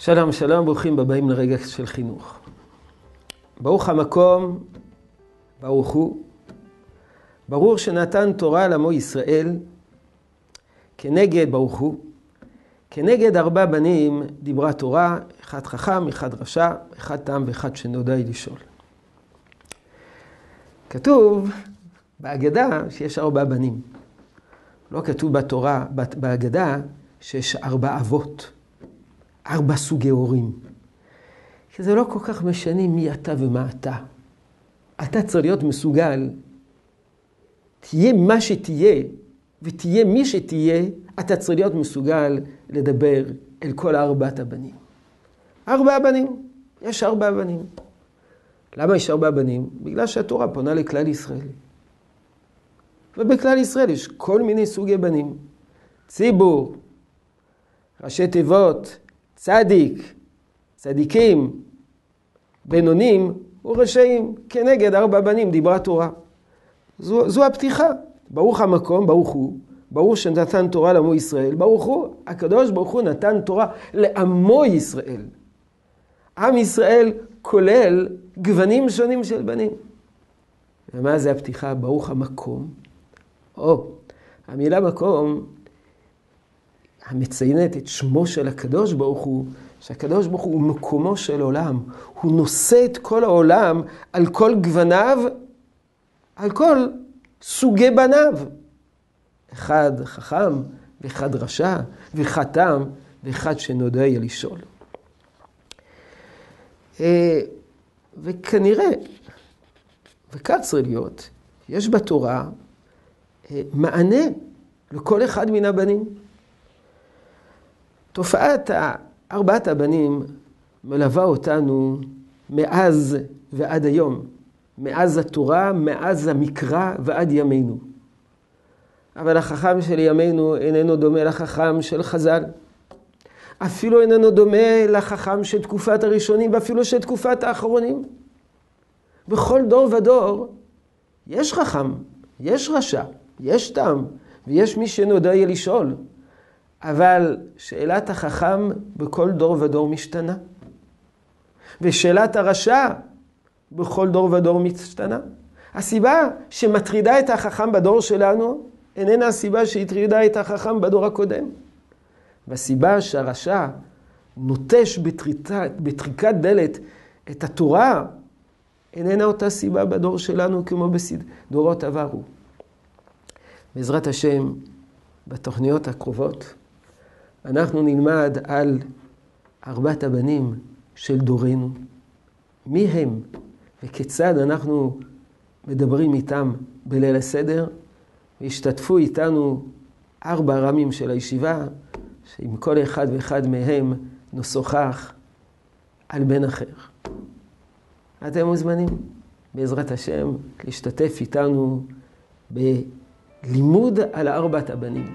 שלום, שלום, ברוכים הבאים לרגע של חינוך. ברוך המקום, ברוך הוא. ברור שנתן תורה לעמו ישראל, כנגד, ברוך הוא, כנגד ארבע בנים דיברה תורה, אחד חכם, אחד רשע, אחד תם ואחד שנודע לשאול. כתוב בהגדה שיש ארבע בנים. לא כתוב בתורה, בהגדה, שיש ארבע אבות. ארבע סוגי הורים. כי זה לא כל כך משנה מי אתה ומה אתה. אתה צריך להיות מסוגל, תהיה מה שתהיה, ותהיה מי שתהיה, אתה צריך להיות מסוגל לדבר אל כל ארבעת הבנים. ארבע בנים, יש ארבע בנים. למה יש ארבע בנים? בגלל שהתורה פונה לכלל ישראל. ובכלל ישראל יש כל מיני סוגי בנים. ציבור, ראשי תיבות, צדיק, צדיקים, בינונים ורשעים, כנגד ארבע בנים דיברה תורה. זו, זו הפתיחה. ברוך המקום, ברוך הוא, ברוך שנתן תורה לעמו ישראל, ברוך הוא, הקדוש ברוך הוא נתן תורה לעמו ישראל. עם ישראל כולל גוונים שונים של בנים. ומה זה הפתיחה? ברוך המקום. או, המילה מקום המציינת את שמו של הקדוש ברוך הוא, שהקדוש ברוך הוא מקומו של עולם. הוא נושא את כל העולם על כל גווניו, על כל סוגי בניו. אחד חכם, ואחד רשע, ואחד תם, ואחד שנודע יהיה לשאול. אה, וכנראה, וכך צריך להיות, יש בתורה אה, מענה לכל אחד מן הבנים. תופעת ארבעת הבנים מלווה אותנו מאז ועד היום, מאז התורה, מאז המקרא ועד ימינו. אבל החכם של ימינו איננו דומה לחכם של חז"ל. אפילו איננו דומה לחכם של תקופת הראשונים ואפילו של תקופת האחרונים. בכל דור ודור יש חכם, יש רשע, יש תם, ויש מי שנודע יהיה לשאול. אבל שאלת החכם בכל דור ודור משתנה. ושאלת הרשע בכל דור ודור משתנה. הסיבה שמטרידה את החכם בדור שלנו איננה הסיבה שהטרידה את החכם בדור הקודם. והסיבה שהרשע נוטש בטריקת, דלת את התורה איננה אותה סיבה בדור שלנו כמו בדורות עברו. בעזרת השם, בתוכניות הקרובות, אנחנו נלמד על ארבעת הבנים של דורנו. מי הם וכיצד אנחנו מדברים איתם בליל הסדר, והשתתפו איתנו ארבע רמים של הישיבה, שעם כל אחד ואחד מהם נשוחח על בן אחר. אתם מוזמנים, בעזרת השם, להשתתף איתנו בלימוד על ארבעת הבנים.